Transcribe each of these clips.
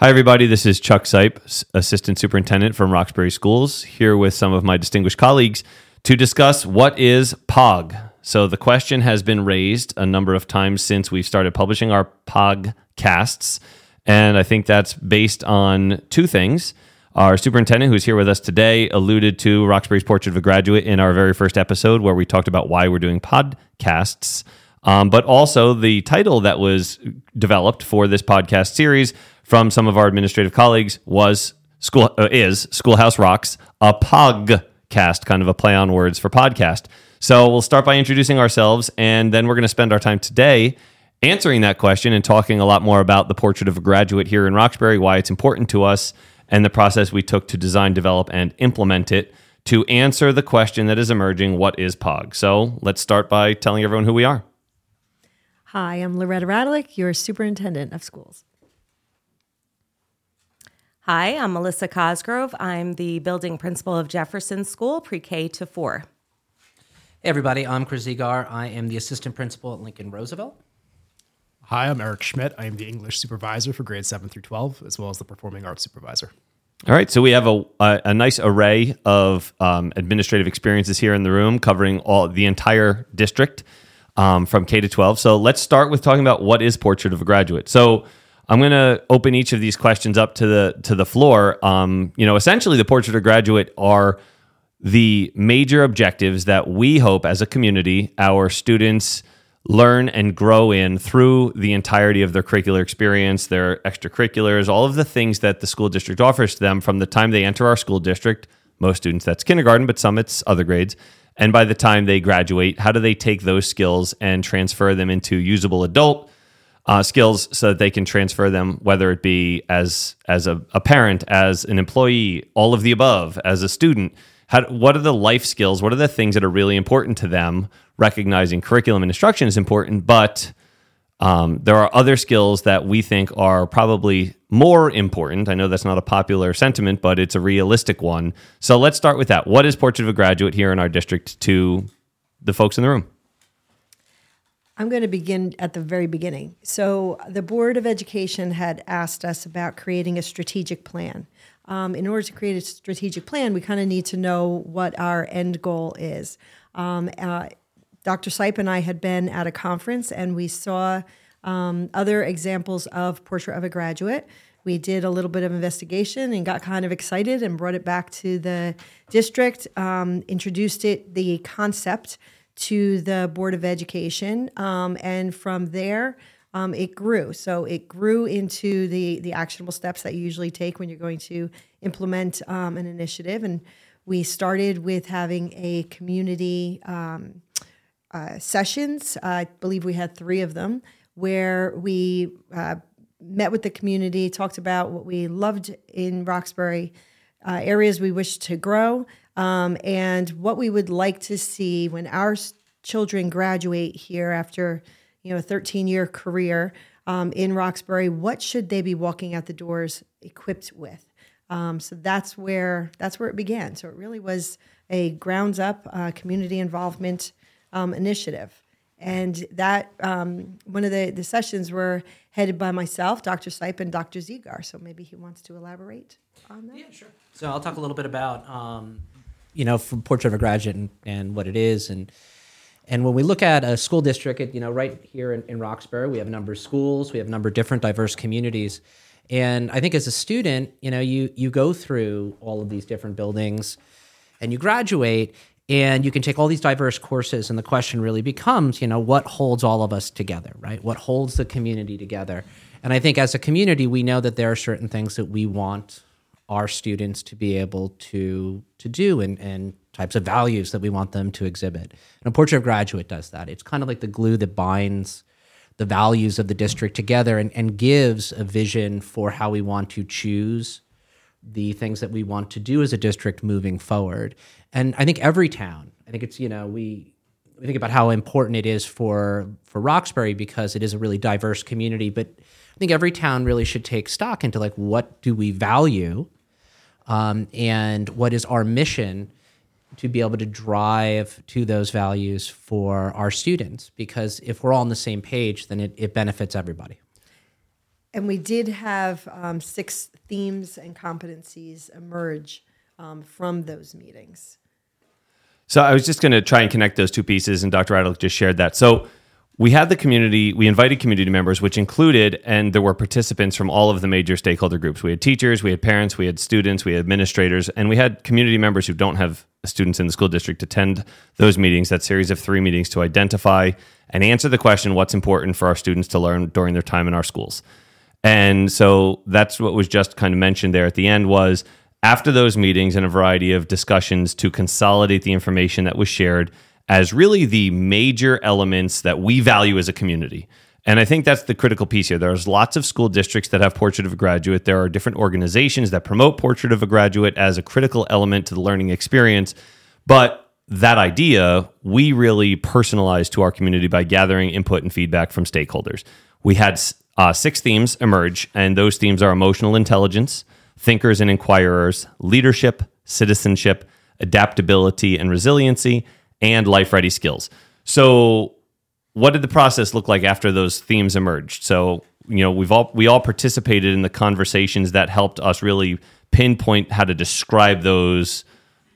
Hi, everybody. This is Chuck Seipp, Assistant Superintendent from Roxbury Schools, here with some of my distinguished colleagues to discuss what is POG. So, the question has been raised a number of times since we've started publishing our POGcasts. And I think that's based on two things. Our superintendent, who's here with us today, alluded to Roxbury's Portrait of a Graduate in our very first episode, where we talked about why we're doing podcasts. Um, but also the title that was developed for this podcast series from some of our administrative colleagues was school uh, is Schoolhouse Rocks a podcast, kind of a play on words for podcast. So we'll start by introducing ourselves, and then we're going to spend our time today answering that question and talking a lot more about the portrait of a graduate here in Roxbury, why it's important to us, and the process we took to design, develop, and implement it to answer the question that is emerging: What is POG? So let's start by telling everyone who we are. Hi, I'm Loretta Radulic, your superintendent of schools. Hi, I'm Melissa Cosgrove. I'm the building principal of Jefferson School, pre K to four. Hey, everybody. I'm Chris Zegar. I am the assistant principal at Lincoln Roosevelt. Hi, I'm Eric Schmidt. I am the English supervisor for grades 7 through 12, as well as the performing arts supervisor. All right, so we have a, a, a nice array of um, administrative experiences here in the room, covering all the entire district um, from K to 12. So let's start with talking about what is Portrait of a Graduate. So I'm going to open each of these questions up to the to the floor. Um, you know, essentially, the portrait of graduate are the major objectives that we hope as a community our students learn and grow in through the entirety of their curricular experience, their extracurriculars, all of the things that the school district offers to them from the time they enter our school district. Most students, that's kindergarten, but some it's other grades. And by the time they graduate, how do they take those skills and transfer them into usable adult uh, skills so that they can transfer them, whether it be as as a, a parent, as an employee, all of the above, as a student. How, what are the life skills? What are the things that are really important to them? Recognizing curriculum and instruction is important, but um, there are other skills that we think are probably more important. I know that's not a popular sentiment, but it's a realistic one. So let's start with that. What is Portrait of a Graduate here in our district to the folks in the room? I'm going to begin at the very beginning. So, the Board of Education had asked us about creating a strategic plan. Um, in order to create a strategic plan, we kind of need to know what our end goal is. Um, uh, Dr. Seipp and I had been at a conference and we saw um, other examples of Portrait of a Graduate. We did a little bit of investigation and got kind of excited and brought it back to the district, um, introduced it, the concept to the Board of Education. Um, and from there, um, it grew. So it grew into the, the actionable steps that you usually take when you're going to implement um, an initiative. And we started with having a community um, uh, sessions. I believe we had three of them where we uh, met with the community, talked about what we loved in Roxbury, uh, areas we wish to grow, um, and what we would like to see when our children graduate here after you know a 13 year career um, in Roxbury. What should they be walking out the doors equipped with? Um, so that's where that's where it began. So it really was a grounds up uh, community involvement um, initiative. And that um, one of the, the sessions were headed by myself, Dr. Seipp, and Dr. Zegar. So maybe he wants to elaborate on that. Yeah, sure. So I'll talk a little bit about, um, you know, from Portrait of a Graduate and, and what it is. And and when we look at a school district, you know, right here in, in Roxbury, we have a number of schools, we have a number of different diverse communities. And I think as a student, you know, you you go through all of these different buildings and you graduate and you can take all these diverse courses and the question really becomes, you know, what holds all of us together, right? What holds the community together? And I think as a community, we know that there are certain things that we want our students to be able to to do and, and types of values that we want them to exhibit. And a portrait of graduate does that. It's kind of like the glue that binds the values of the district together and, and gives a vision for how we want to choose the things that we want to do as a district moving forward. And I think every town, I think it's, you know, we we think about how important it is for for Roxbury because it is a really diverse community, but I think every town really should take stock into like what do we value um, and what is our mission to be able to drive to those values for our students because if we're all on the same page then it, it benefits everybody and we did have um, six themes and competencies emerge um, from those meetings. So I was just going to try and connect those two pieces, and Dr. Radulic just shared that. So we had the community, we invited community members, which included, and there were participants from all of the major stakeholder groups. We had teachers, we had parents, we had students, we had administrators, and we had community members who don't have students in the school district attend those meetings, that series of three meetings to identify and answer the question what's important for our students to learn during their time in our schools. And so that's what was just kind of mentioned there at the end was after those meetings and a variety of discussions to consolidate the information that was shared as really the major elements that we value as a community. And I think that's the critical piece here. There's lots of school districts that have Portrait of a Graduate. There are different organizations that promote Portrait of a Graduate as a critical element to the learning experience. But that idea, we really personalized to our community by gathering input and feedback from stakeholders. We had uh, six themes emerge, and those themes are emotional intelligence, thinkers and inquirers, leadership, citizenship, adaptability and resiliency, and life ready skills. So, what did the process look like after those themes emerged? So, you know, we've all we all participated in the conversations that helped us really pinpoint how to describe those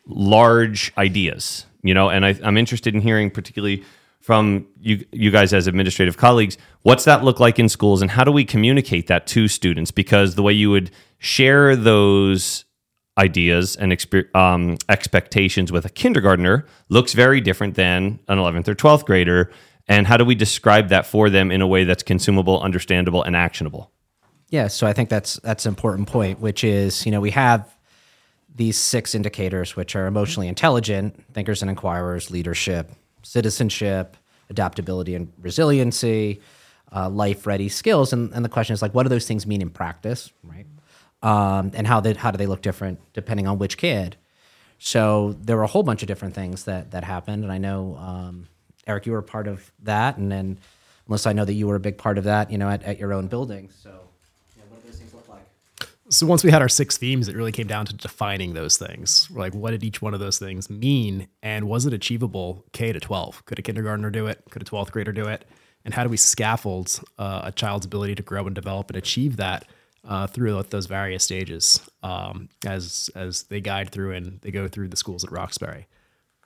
large ideas. You know, and I, I'm interested in hearing particularly from you you guys as administrative colleagues what's that look like in schools and how do we communicate that to students because the way you would share those ideas and expe- um, expectations with a kindergartner looks very different than an 11th or 12th grader. And how do we describe that for them in a way that's consumable, understandable, and actionable? Yeah, so I think that's that's an important point, which is you know we have these six indicators, which are emotionally intelligent, thinkers and inquirers, leadership, citizenship, adaptability and resiliency, uh, life ready skills, and, and the question is like, what do those things mean in practice, right? Um, and how they how do they look different depending on which kid. So there were a whole bunch of different things that that happened, and I know um, Eric, you were a part of that, and then Melissa, I know that you were a big part of that, you know, at, at your own building. So, what do those things look like? So once we had our six themes, it really came down to defining those things. Like, what did each one of those things mean, and was it achievable K to twelve? Could a kindergartner do it? Could a twelfth grader do it? And how do we scaffold uh, a child's ability to grow and develop and achieve that? Uh, through those various stages um, as as they guide through and they go through the schools at Roxbury.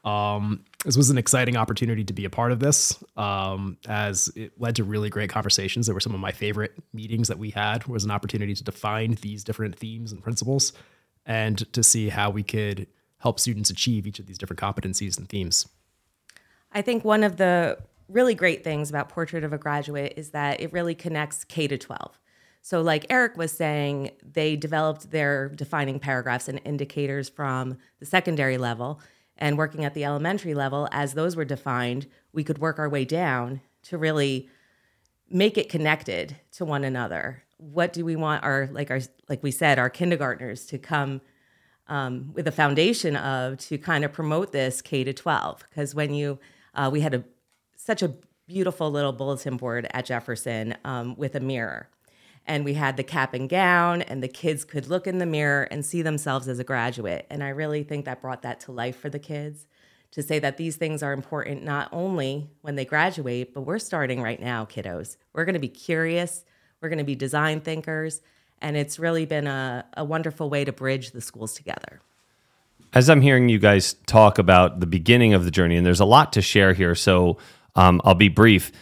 Um, this was an exciting opportunity to be a part of this, um, as it led to really great conversations. There were some of my favorite meetings that we had. Was an opportunity to define these different themes and principles, and to see how we could help students achieve each of these different competencies and themes. I think one of the really great things about Portrait of a Graduate is that it really connects K to 12. So, like Eric was saying, they developed their defining paragraphs and indicators from the secondary level. And working at the elementary level, as those were defined, we could work our way down to really make it connected to one another. What do we want our like our like we said, our kindergartners to come um, with a foundation of to kind of promote this K to 12? Because when you uh, we had a such a beautiful little bulletin board at Jefferson um, with a mirror and we had the cap and gown and the kids could look in the mirror and see themselves as a graduate. And i really think that brought that to life for the kids to say that these things are important not only when they graduate but we're starting right now kiddos. We're going to be curious we're going to be design thinkers and it's really been a, a wonderful way to bridge the schools together. As i'm hearing you guys talk about the beginning of the journey and there's a lot to share here so um, i'll be brief.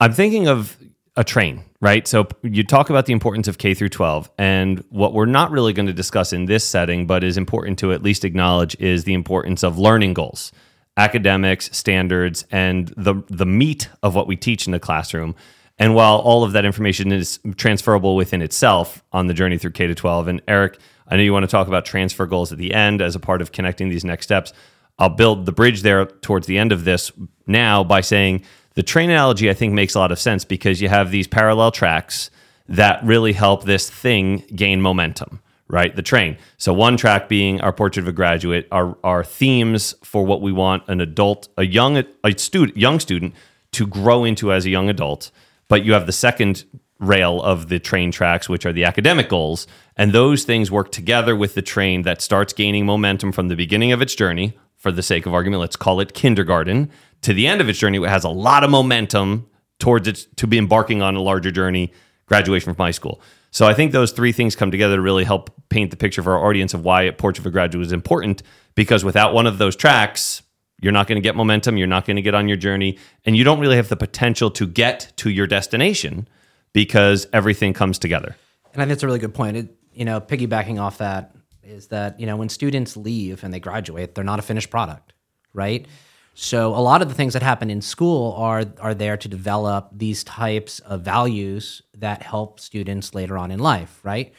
I'm thinking of a train right? So you talk about the importance of K through 12, and what we're not really going to discuss in this setting, but is important to at least acknowledge, is the importance of learning goals, academics, standards, and the the meat of what we teach in the classroom. And while all of that information is transferable within itself on the journey through K to 12, and Eric, I know you want to talk about transfer goals at the end as a part of connecting these next steps. I'll build the bridge there towards the end of this now by saying the train analogy, I think, makes a lot of sense because you have these parallel tracks that really help this thing gain momentum, right? The train. So one track being our portrait of a graduate, our, our themes for what we want an adult, a young a student, young student to grow into as a young adult. But you have the second rail of the train tracks, which are the academic goals. And those things work together with the train that starts gaining momentum from the beginning of its journey. For the sake of argument, let's call it kindergarten to the end of its journey, it has a lot of momentum towards its to be embarking on a larger journey graduation from high school. So I think those three things come together to really help paint the picture for our audience of why Portrait of a Graduate is important. Because without one of those tracks, you're not going to get momentum, you're not going to get on your journey, and you don't really have the potential to get to your destination because everything comes together. And I think that's a really good point. It, you know, piggybacking off that is that you know when students leave and they graduate, they're not a finished product, right? So a lot of the things that happen in school are are there to develop these types of values that help students later on in life, right?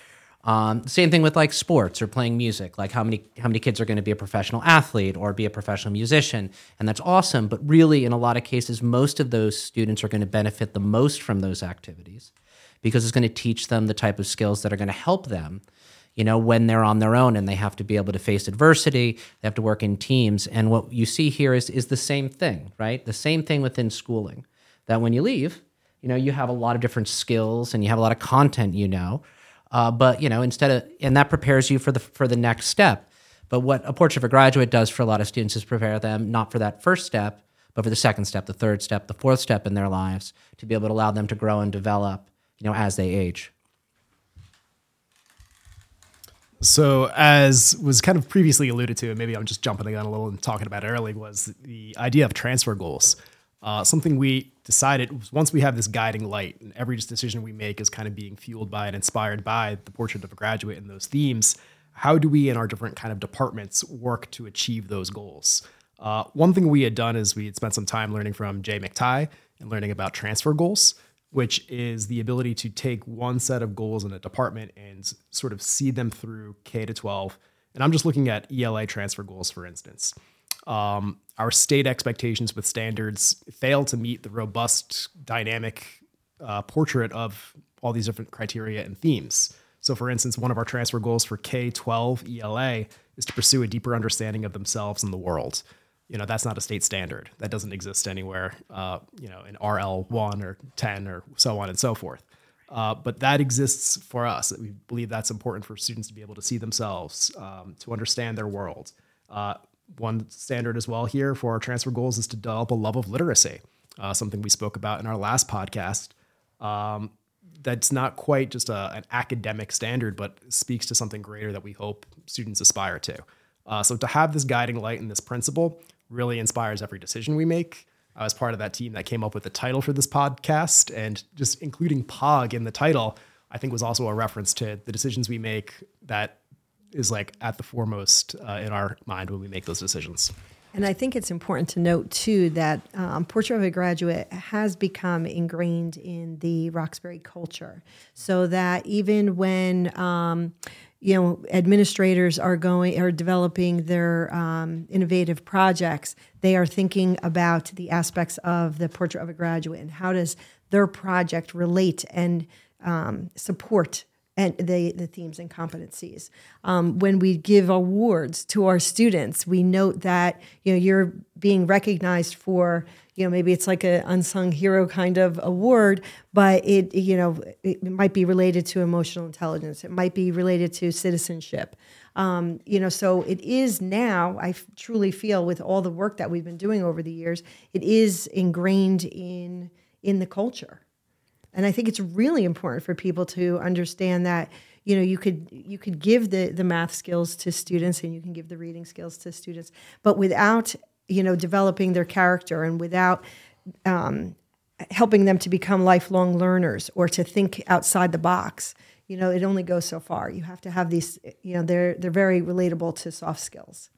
Um, same thing with like sports or playing music. Like how many how many kids are going to be a professional athlete or be a professional musician, and that's awesome. But really, in a lot of cases, most of those students are going to benefit the most from those activities because it's going to teach them the type of skills that are going to help them you know, when they're on their own and they have to be able to face adversity, they have to work in teams. And what you see here is, is the same thing, right? The same thing within schooling. That when you leave, you know, you have a lot of different skills and you have a lot of content you know. Uh, but you know, instead of and that prepares you for the for the next step. But what a portrait of a graduate does for a lot of students is prepare them not for that first step, but for the second step, the third step, the fourth step in their lives to be able to allow them to grow and develop, you know, as they age. So, as was kind of previously alluded to, and maybe I'm just jumping the gun a little and talking about it early, was the idea of transfer goals. Uh, something we decided once we have this guiding light, and every decision we make is kind of being fueled by and inspired by the portrait of a graduate and those themes. How do we, in our different kind of departments, work to achieve those goals? Uh, one thing we had done is we had spent some time learning from Jay McTighe and learning about transfer goals which is the ability to take one set of goals in a department and sort of see them through K to 12. And I'm just looking at ELA transfer goals, for instance. Um, our state expectations with standards fail to meet the robust, dynamic uh, portrait of all these different criteria and themes. So, for instance, one of our transfer goals for K 12 ELA is to pursue a deeper understanding of themselves and the world you know that's not a state standard. That doesn't exist anywhere uh, you know in rl1 or 10 or so on and so forth. Uh, but that exists for us. We believe that's important for students to be able to see themselves um, to understand their world. Uh, one standard as well here for our transfer goals is to develop a love of literacy uh, something we spoke about in our last podcast. Um, that's not quite just a, an academic standard but speaks to something greater that we hope students aspire to. Uh, so to have this guiding light and this principle really inspires every decision we make. I was part of that team that came up with the title for this podcast, and just including POG in the title, I think was also a reference to the decisions we make that is like at the foremost uh, in our mind when we make those decisions. And I think it's important to note too that um, Portrait of a Graduate has become ingrained in the Roxbury culture, so that even when um, you know administrators are going are developing their um, innovative projects they are thinking about the aspects of the portrait of a graduate and how does their project relate and um, support and the, the themes and competencies. Um, when we give awards to our students, we note that you know you're being recognized for you know maybe it's like an unsung hero kind of award, but it you know it might be related to emotional intelligence. It might be related to citizenship. Um, you know, so it is now. I f- truly feel with all the work that we've been doing over the years, it is ingrained in in the culture. And I think it's really important for people to understand that you know you could you could give the the math skills to students and you can give the reading skills to students, but without you know developing their character and without um, helping them to become lifelong learners or to think outside the box, you know, it only goes so far. You have to have these. You know, they're they're very relatable to soft skills.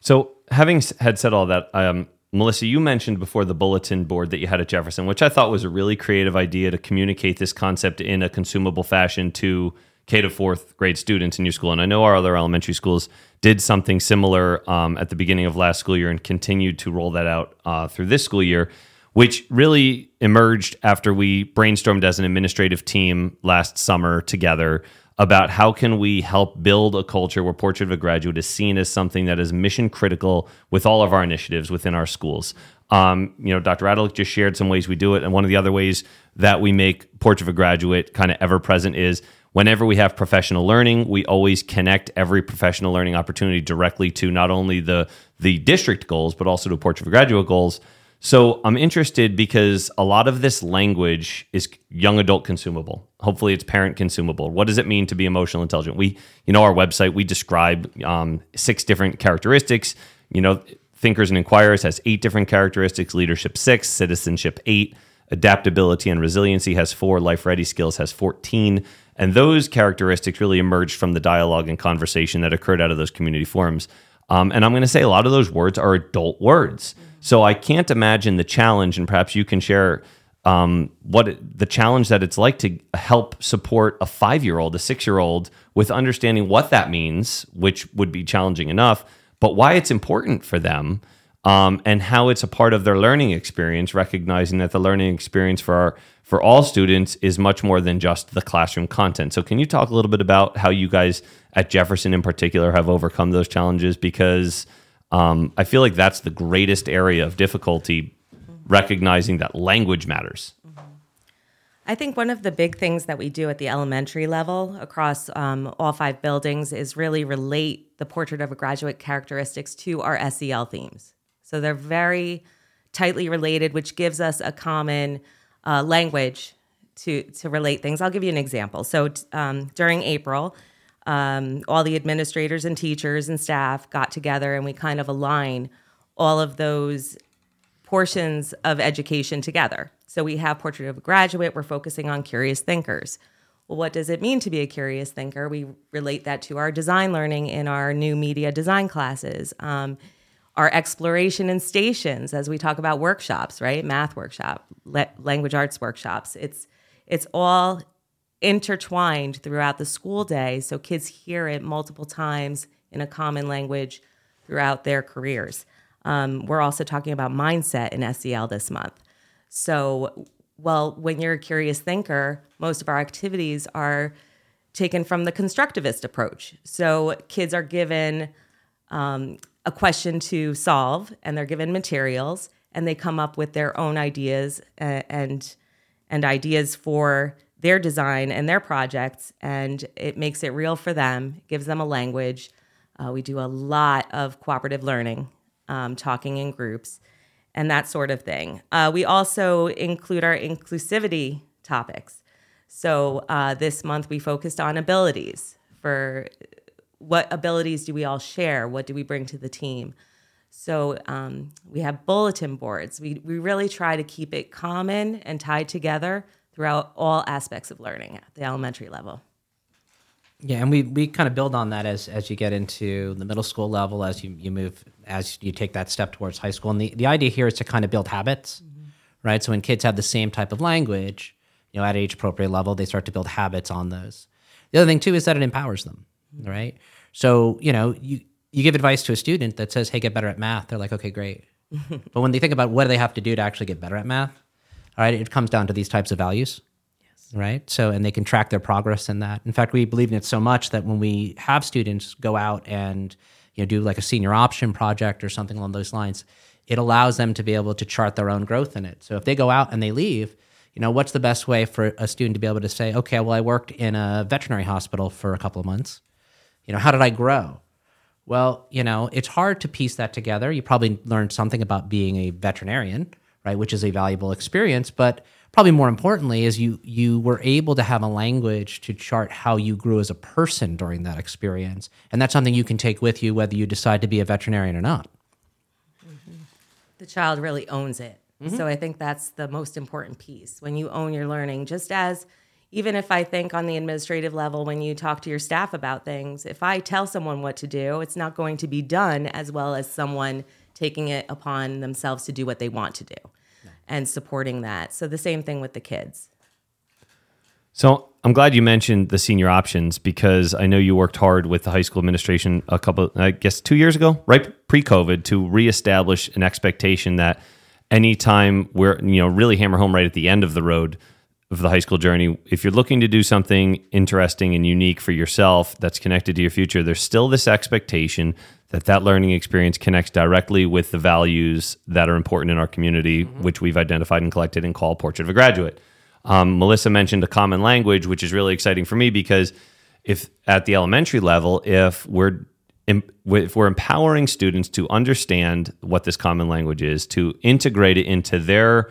So, having had said all that, um, Melissa, you mentioned before the bulletin board that you had at Jefferson, which I thought was a really creative idea to communicate this concept in a consumable fashion to K to fourth grade students in your school. And I know our other elementary schools did something similar um, at the beginning of last school year and continued to roll that out uh, through this school year, which really emerged after we brainstormed as an administrative team last summer together about how can we help build a culture where Portrait of a Graduate is seen as something that is mission critical with all of our initiatives within our schools. Um, you know, Dr. Radulic just shared some ways we do it, and one of the other ways that we make Portrait of a Graduate kind of ever present is whenever we have professional learning, we always connect every professional learning opportunity directly to not only the the district goals but also to Portrait a Graduate goals So I'm interested because a lot of this language is young adult consumable. Hopefully, it's parent consumable. What does it mean to be emotional intelligent? We, you know, our website we describe um, six different characteristics. You know, Thinkers and Inquirers has eight different characteristics. Leadership six, citizenship eight, adaptability and resiliency has four. Life ready skills has fourteen. And those characteristics really emerged from the dialogue and conversation that occurred out of those community forums. Um, and I'm going to say a lot of those words are adult words. So I can't imagine the challenge, and perhaps you can share um, what it, the challenge that it's like to help support a five year old, a six year old with understanding what that means, which would be challenging enough, but why it's important for them. Um, and how it's a part of their learning experience, recognizing that the learning experience for our, for all students is much more than just the classroom content. So, can you talk a little bit about how you guys at Jefferson, in particular, have overcome those challenges? Because um, I feel like that's the greatest area of difficulty, recognizing that language matters. I think one of the big things that we do at the elementary level across um, all five buildings is really relate the portrait of a graduate characteristics to our SEL themes. So they're very tightly related, which gives us a common uh, language to to relate things. I'll give you an example. So um, during April, um, all the administrators and teachers and staff got together, and we kind of align all of those portions of education together. So we have Portrait of a Graduate, we're focusing on curious thinkers. Well, what does it mean to be a curious thinker? We relate that to our design learning in our new media design classes, um, our exploration and stations as we talk about workshops, right? Math workshop, le- language arts workshops. It's it's all intertwined throughout the school day, so kids hear it multiple times in a common language throughout their careers. Um, we're also talking about mindset in SEL this month. So, well, when you're a curious thinker, most of our activities are taken from the constructivist approach. So, kids are given um, a question to solve, and they're given materials, and they come up with their own ideas and and, and ideas for their design and their projects, and it makes it real for them, gives them a language. Uh, we do a lot of cooperative learning, um, talking in groups, and that sort of thing. Uh, we also include our inclusivity topics. So uh, this month we focused on abilities for what abilities do we all share? What do we bring to the team? So um, we have bulletin boards. We, we really try to keep it common and tied together throughout all aspects of learning at the elementary level. Yeah, and we, we kind of build on that as as you get into the middle school level, as you, you move, as you take that step towards high school. And the, the idea here is to kind of build habits, mm-hmm. right? So when kids have the same type of language, you know, at age appropriate level, they start to build habits on those. The other thing too is that it empowers them. Right? So you know, you you give advice to a student that says, "Hey, get better at math." They're like, "Okay, great." but when they think about what do they have to do to actually get better at math, all right, it comes down to these types of values right? So, and they can track their progress in that. In fact, we believe in it so much that when we have students go out and you know do like a senior option project or something along those lines, it allows them to be able to chart their own growth in it. So, if they go out and they leave, you know, what's the best way for a student to be able to say, okay, well, I worked in a veterinary hospital for a couple of months. You know, how did I grow? Well, you know, it's hard to piece that together. You probably learned something about being a veterinarian, right, which is a valuable experience, but probably more importantly is you you were able to have a language to chart how you grew as a person during that experience and that's something you can take with you whether you decide to be a veterinarian or not mm-hmm. the child really owns it mm-hmm. so i think that's the most important piece when you own your learning just as even if i think on the administrative level when you talk to your staff about things if i tell someone what to do it's not going to be done as well as someone taking it upon themselves to do what they want to do and supporting that. So the same thing with the kids. So I'm glad you mentioned the senior options because I know you worked hard with the high school administration a couple, I guess, two years ago, right pre-COVID, to reestablish an expectation that anytime we're, you know, really hammer home right at the end of the road of the high school journey, if you're looking to do something interesting and unique for yourself that's connected to your future, there's still this expectation that that learning experience connects directly with the values that are important in our community, mm-hmm. which we've identified and collected and call Portrait of a Graduate. Um, Melissa mentioned a common language, which is really exciting for me because if at the elementary level, if we're if we're empowering students to understand what this common language is, to integrate it into their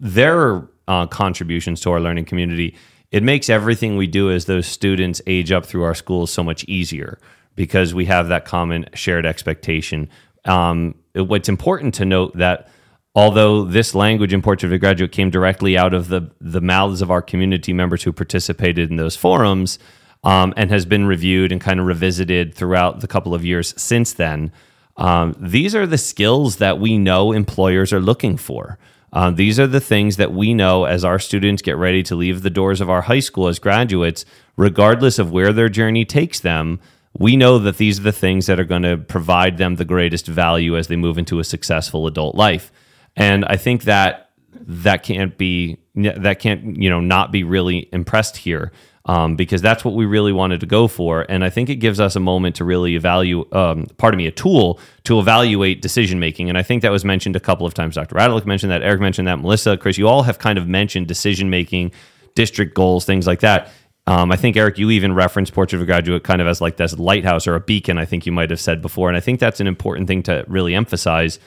their uh, contributions to our learning community, it makes everything we do as those students age up through our schools so much easier because we have that common shared expectation. Um, what's important to note that although this language in Portrait of a Graduate came directly out of the the mouths of our community members who participated in those forums um, and has been reviewed and kind of revisited throughout the couple of years since then, um, these are the skills that we know employers are looking for. Uh, these are the things that we know as our students get ready to leave the doors of our high school as graduates, regardless of where their journey takes them. We know that these are the things that are going to provide them the greatest value as they move into a successful adult life. And I think that that can't be that can't you know not be really impressed here um, because that's what we really wanted to go for. And I think it gives us a moment to really evaluate, um, pardon me, a tool to evaluate decision making. And I think that was mentioned a couple of times. Dr. Radulic mentioned that, Eric mentioned that, Melissa, Chris, you all have kind of mentioned decision making, district goals, things like that. Um, I think Eric, you even referenced Portrait of a Graduate kind of as like this lighthouse or a beacon. I think you might have said before, and I think that's an important thing to really emphasize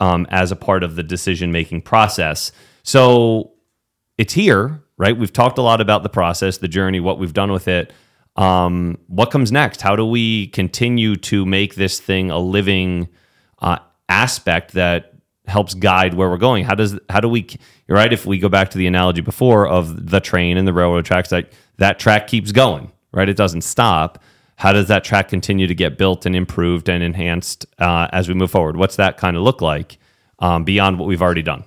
um, as a part of the decision making process. So it's here, right? We've talked a lot about the process, the journey, what we've done with it. Um, what comes next? How do we continue to make this thing a living uh, aspect that helps guide where we're going? How does how do we? Right. If we go back to the analogy before of the train and the railroad tracks, that that track keeps going, right? It doesn't stop. How does that track continue to get built and improved and enhanced uh, as we move forward? What's that kind of look like um, beyond what we've already done?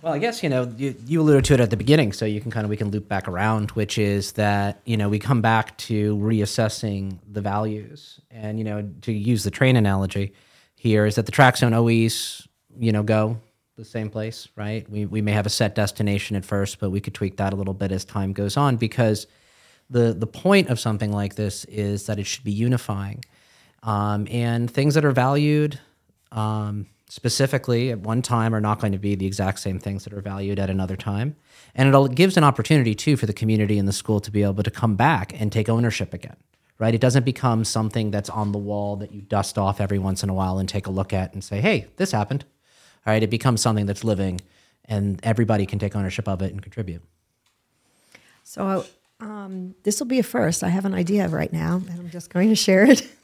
Well, I guess you know you, you alluded to it at the beginning, so you can kind of we can loop back around, which is that you know we come back to reassessing the values, and you know to use the train analogy here is that the tracks don't always you know go the same place, right? We we may have a set destination at first, but we could tweak that a little bit as time goes on because the the point of something like this is that it should be unifying, um, and things that are valued. Um, specifically at one time are not going to be the exact same things that are valued at another time. And it gives an opportunity too for the community and the school to be able to come back and take ownership again. Right? It doesn't become something that's on the wall that you dust off every once in a while and take a look at and say, "Hey, this happened." All right, it becomes something that's living and everybody can take ownership of it and contribute. So um, this will be a first. I have an idea right now, and I'm just going to share it.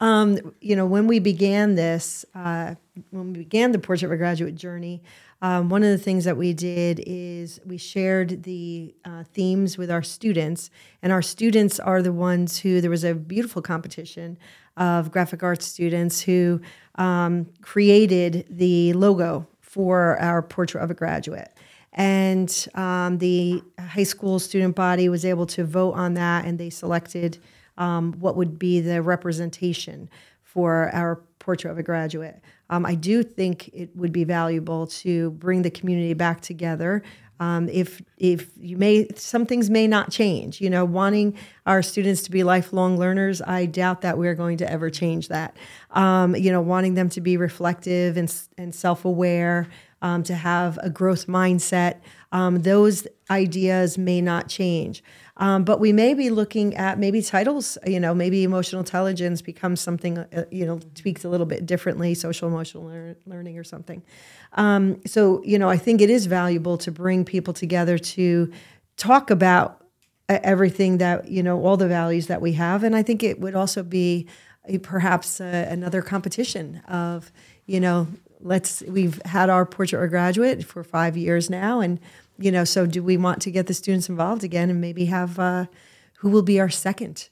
um, you know, when we began this, uh, when we began the Portrait of a Graduate journey, um, one of the things that we did is we shared the uh, themes with our students, and our students are the ones who there was a beautiful competition of graphic arts students who um, created the logo for our Portrait of a Graduate. And um, the high school student body was able to vote on that, and they selected um, what would be the representation for our portrait of a graduate. Um, I do think it would be valuable to bring the community back together. Um, if if you may, some things may not change. You know, wanting our students to be lifelong learners, I doubt that we're going to ever change that. Um, you know, wanting them to be reflective and and self aware, um, to have a growth mindset. Um, those ideas may not change. Um, but we may be looking at maybe titles, you know, maybe emotional intelligence becomes something, uh, you know, tweaked a little bit differently, social emotional lear- learning or something. Um, so, you know, I think it is valuable to bring people together to talk about everything that, you know, all the values that we have. And I think it would also be a, perhaps uh, another competition of, you know, let's, we've had our portrait or graduate for five years now. And, you know, so do we want to get the students involved again and maybe have uh, who will be our second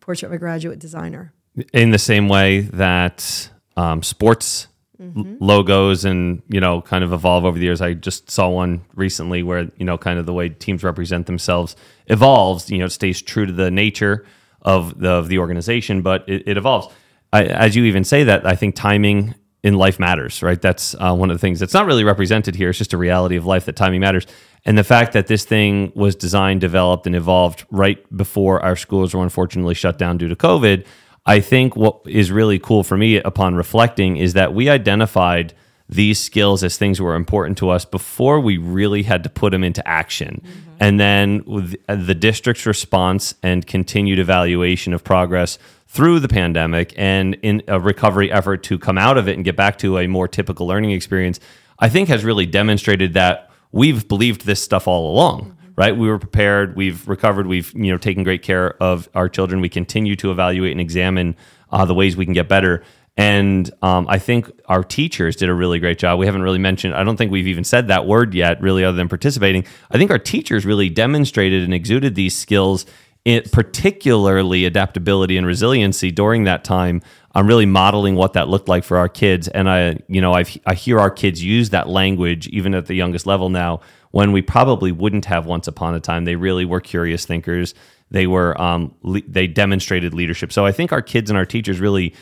portrait of a graduate designer? In the same way that um, sports l- logos and you know kind of evolve over the years. I just saw one recently where you know kind of the way teams represent themselves evolves. You know, it stays true to the nature of the of the organization, but it, it evolves. I, as you even say that, I think timing in life matters, right? That's uh, one of the things that's not really represented here. It's just a reality of life that timing matters. And the fact that this thing was designed, developed, and evolved right before our schools were unfortunately shut down due to COVID, I think what is really cool for me upon reflecting is that we identified these skills as things were important to us before we really had to put them into action. And then with the district's response and continued evaluation of progress through the pandemic and in a recovery effort to come out of it and get back to a more typical learning experience, I think has really demonstrated that we've believed this stuff all along right? We were prepared we've recovered we've you know taken great care of our children. We continue to evaluate and examine uh, the ways we can get better. And um, i think our teachers did a really great job. We haven't really mentioned i don't think we've even said that word yet really other than participating. I think our teachers really demonstrated and exuded these skills it, particularly adaptability and resiliency during that time i'm really modeling what that looked like for our kids. And i you know I've, i hear our kids use that language even at the youngest level now when we probably wouldn't have once upon a time. They really were curious thinkers. They were um, le- they demonstrated leadership. So i think our kids and our teachers really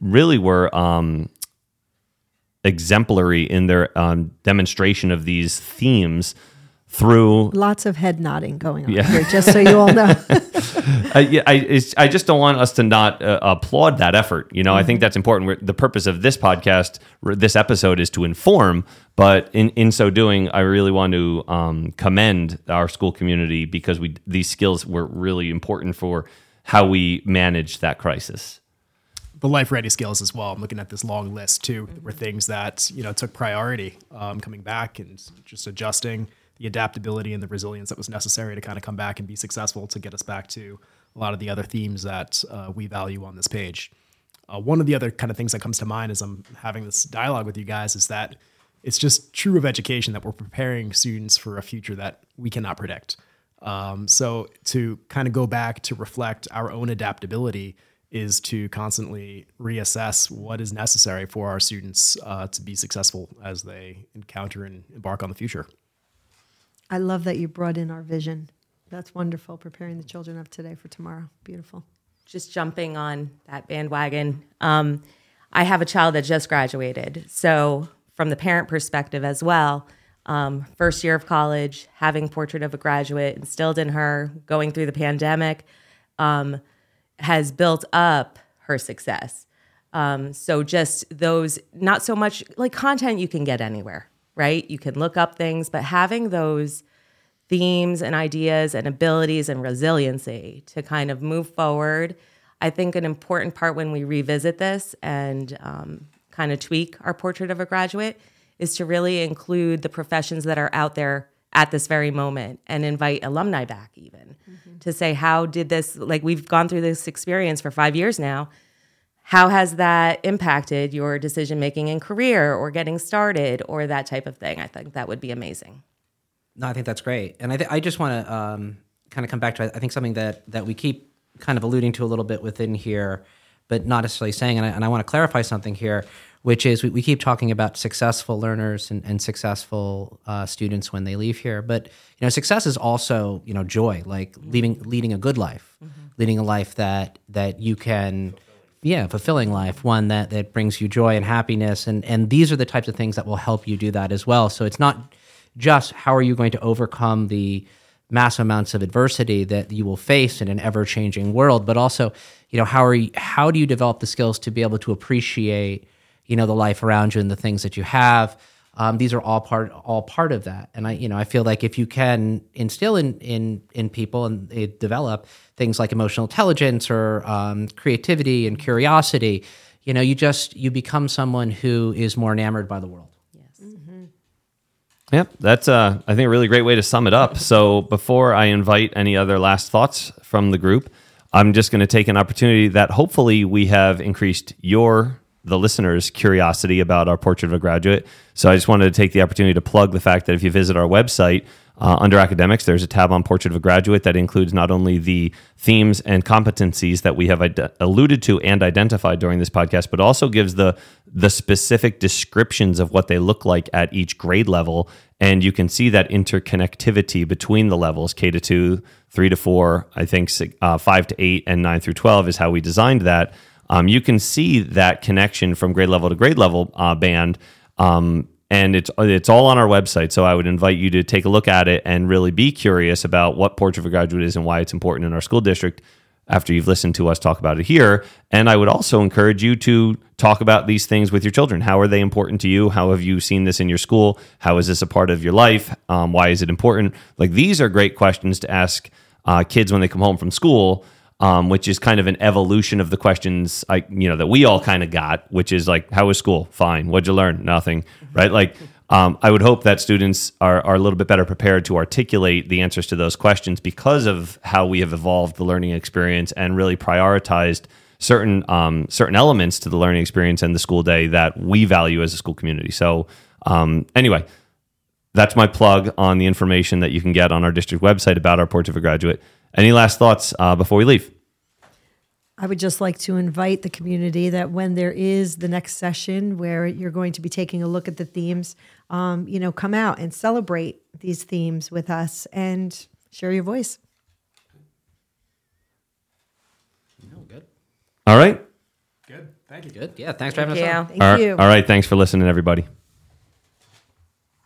really were um, exemplary in their um, demonstration of these themes through Lots of head nodding going on here, just so you all know. I, yeah, I, it's, I just don't want us to not uh, applaud that effort. You know, I think that's important. We're, the purpose of this podcast, r- this episode, is to inform. But in, in so doing, I really want to um, commend our school community because we these skills were really important for how we manage that crisis. the life ready skills as well. I'm looking at this long list too, were things that you know took priority um, coming back and just adjusting the adaptability and the resilience that was necessary to kind of come back and be successful to get us back to a lot of the other themes that uh, we value on this page. Uh, one of the other kind of things that comes to mind as I'm having this dialogue with you guys is that it's just true of education that we're preparing students for a future that we cannot predict. Um, so to kind of go back to reflect our own adaptability is to constantly reassess what is necessary for our students uh, to be successful as they encounter and embark on the future. I love that you brought in our vision. That's wonderful. Preparing the children of today for tomorrow. Beautiful. just jumping on that bandwagon. Um, I have a child that just graduated. So, from the parent perspective as well, um, first year of college, having Portrait of a Graduate instilled in her, going through the pandemic, um, has built up her success. Um, so, just those, not so much like content you can get anywhere, right? You can look up things, but having those themes and ideas and abilities and resiliency to kind of move forward. I think an important part when we revisit this and um, kind of tweak our portrait of a graduate is to really include the professions that are out there at this very moment and invite alumni back, even to say, how did this, like, we've gone through this experience for five years now. How has that impacted your decision making in career or getting started or that type of thing? I think that would be amazing. No, I think that's great, and I, th- I just want to um, kind of come back to I think something that that we keep kind of alluding to a little bit within here, but not necessarily saying. And I, and I want to clarify something here, which is we, we keep talking about successful learners and, and successful uh, students when they leave here, but you know, success is also you know joy, like leading leading a good life, leading a life that that you can yeah fulfilling life one that that brings you joy and happiness. And and these are the types of things that will help you do that as well. So it's not just how are you going to overcome the massive amounts of adversity that you will face in an ever-changing world but also you know how are you, how do you develop the skills to be able to appreciate you know the life around you and the things that you have um, these are all part all part of that. And i you know i feel like if you can instill in in in people and they develop things like emotional intelligence or um, creativity and curiosity you know you just you become someone who is more enamored by the world. Yep, that's uh, I think a really great way to sum it up. So before I invite any other last thoughts from the group, I'm just going to take an opportunity that hopefully we have increased your the listeners' curiosity about our portrait of a graduate. So I just wanted to take the opportunity to plug the fact that if you visit our website uh, under academics, there's a tab on portrait of a graduate that includes not only the themes and competencies that we have ide- alluded to and identified during this podcast, but also gives the the specific descriptions of what they look like at each grade level, and you can see that interconnectivity between the levels K to two, three to four, I think uh, five to eight, and nine through twelve is how we designed that. Um, you can see that connection from grade level to grade level uh, band. Um, and it's it's all on our website. So I would invite you to take a look at it and really be curious about what Portrait of a Graduate is and why it's important in our school district. After you've listened to us talk about it here, and I would also encourage you to talk about these things with your children. How are they important to you? How have you seen this in your school? How is this a part of your life? Um, why is it important? Like these are great questions to ask uh, kids when they come home from school. Um, which is kind of an evolution of the questions I, you know, that we all kind of got, which is like, how was school? Fine. What'd you learn? Nothing. Right? Like, um, I would hope that students are, are a little bit better prepared to articulate the answers to those questions because of how we have evolved the learning experience and really prioritized certain um, certain elements to the learning experience and the school day that we value as a school community. So, um, anyway, that's my plug on the information that you can get on our district website about our Portrait of a Graduate. Any last thoughts uh, before we leave? I would just like to invite the community that when there is the next session where you're going to be taking a look at the themes, um, you know, come out and celebrate these themes with us and share your voice. No, good. All right. Good. Thank you. Good. Yeah. Thanks for having us Yeah. on. Thank All right. you. All right. Thanks for listening, everybody.